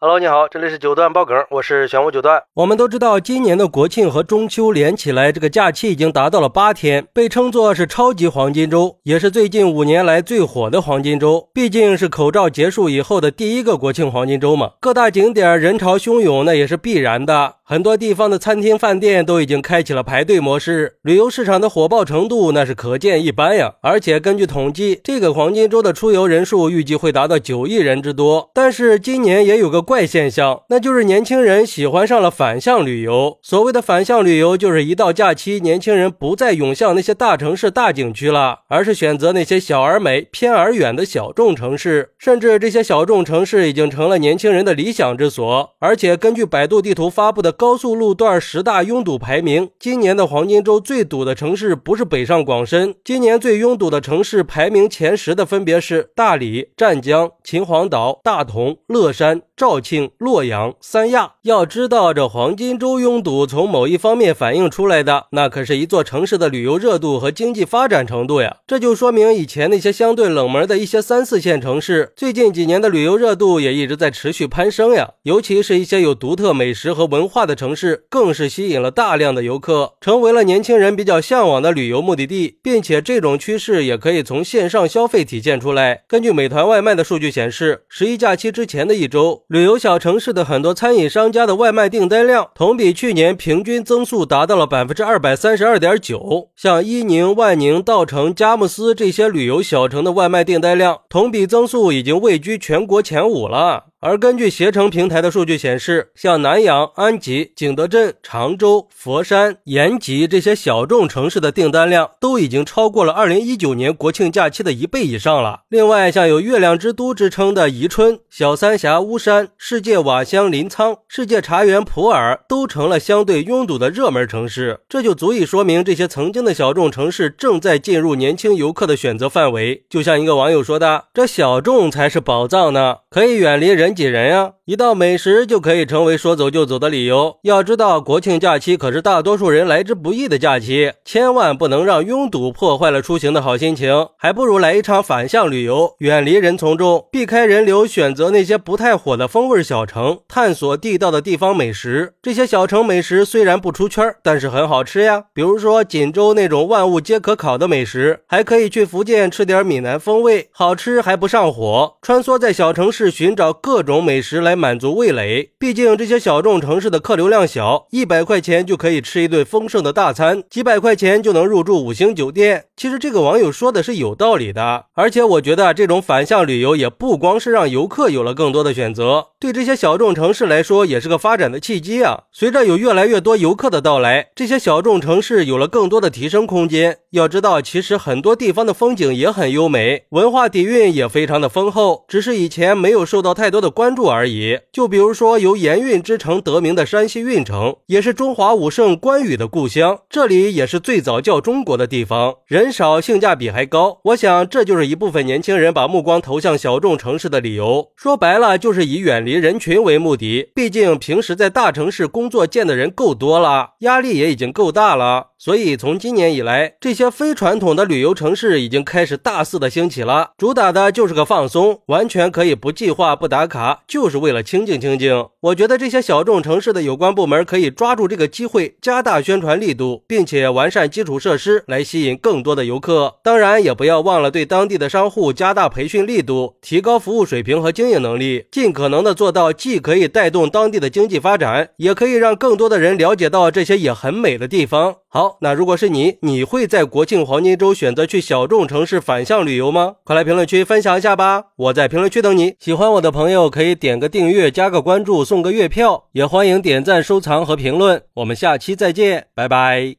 Hello，你好，这里是九段爆梗，我是玄武九段。我们都知道，今年的国庆和中秋连起来，这个假期已经达到了八天，被称作是超级黄金周，也是最近五年来最火的黄金周。毕竟是口罩结束以后的第一个国庆黄金周嘛，各大景点人潮汹涌，那也是必然的。很多地方的餐厅、饭店都已经开启了排队模式，旅游市场的火爆程度那是可见一斑呀。而且根据统计，这个黄金周的出游人数预计会达到九亿人之多。但是今年也有个怪现象，那就是年轻人喜欢上了反向旅游。所谓的反向旅游，就是一到假期，年轻人不再涌向那些大城市、大景区了，而是选择那些小而美、偏而远的小众城市。甚至这些小众城市已经成了年轻人的理想之所。而且根据百度地图发布的。高速路段十大拥堵排名，今年的黄金周最堵的城市不是北上广深，今年最拥堵的城市排名前十的分别是大理、湛江、秦皇岛、大同、乐山。肇庆、洛阳、三亚，要知道这黄金周拥堵，从某一方面反映出来的，那可是一座城市的旅游热度和经济发展程度呀。这就说明以前那些相对冷门的一些三四线城市，最近几年的旅游热度也一直在持续攀升呀。尤其是一些有独特美食和文化的城市，更是吸引了大量的游客，成为了年轻人比较向往的旅游目的地。并且这种趋势也可以从线上消费体现出来。根据美团外卖的数据显示，十一假期之前的一周。旅游小城市的很多餐饮商家的外卖订单量，同比去年平均增速达到了百分之二百三十二点九。像伊宁、万宁、稻城、佳木斯这些旅游小城的外卖订单量，同比增速已经位居全国前五了。而根据携程平台的数据显示，像南阳、安吉、景德镇、常州、佛山、延吉这些小众城市的订单量都已经超过了2019年国庆假期的一倍以上了。另外，像有“月亮之都”之称的宜春、小三峡巫山、世界瓦香临沧、世界茶园普洱，都成了相对拥堵的热门城市。这就足以说明，这些曾经的小众城市正在进入年轻游客的选择范围。就像一个网友说的：“这小众才是宝藏呢，可以远离人。”人挤人呀！一道美食就可以成为说走就走的理由。要知道，国庆假期可是大多数人来之不易的假期，千万不能让拥堵破坏了出行的好心情。还不如来一场反向旅游，远离人从中，避开人流，选择那些不太火的风味小城，探索地道的地方美食。这些小城美食虽然不出圈，但是很好吃呀。比如说锦州那种万物皆可烤的美食，还可以去福建吃点闽南风味，好吃还不上火。穿梭在小城市，寻找。各种美食来满足味蕾，毕竟这些小众城市的客流量小，一百块钱就可以吃一顿丰盛的大餐，几百块钱就能入住五星酒店。其实这个网友说的是有道理的，而且我觉得这种反向旅游也不光是让游客有了更多的选择，对这些小众城市来说也是个发展的契机啊。随着有越来越多游客的到来，这些小众城市有了更多的提升空间。要知道，其实很多地方的风景也很优美，文化底蕴也非常的丰厚，只是以前没有受到太多的。关注而已。就比如说，由盐运之城得名的山西运城，也是中华武圣关羽的故乡。这里也是最早叫中国的地方，人少，性价比还高。我想，这就是一部分年轻人把目光投向小众城市的理由。说白了，就是以远离人群为目的。毕竟平时在大城市工作见的人够多了，压力也已经够大了。所以，从今年以来，这些非传统的旅游城市已经开始大肆的兴起了，主打的就是个放松，完全可以不计划、不打卡，就是为了清静清静。我觉得这些小众城市的有关部门可以抓住这个机会，加大宣传力度，并且完善基础设施，来吸引更多的游客。当然，也不要忘了对当地的商户加大培训力度，提高服务水平和经营能力，尽可能的做到既可以带动当地的经济发展，也可以让更多的人了解到这些也很美的地方。好，那如果是你，你会在国庆黄金周选择去小众城市反向旅游吗？快来评论区分享一下吧！我在评论区等你。喜欢我的朋友可以点个订阅、加个关注、送个月票，也欢迎点赞、收藏和评论。我们下期再见，拜拜。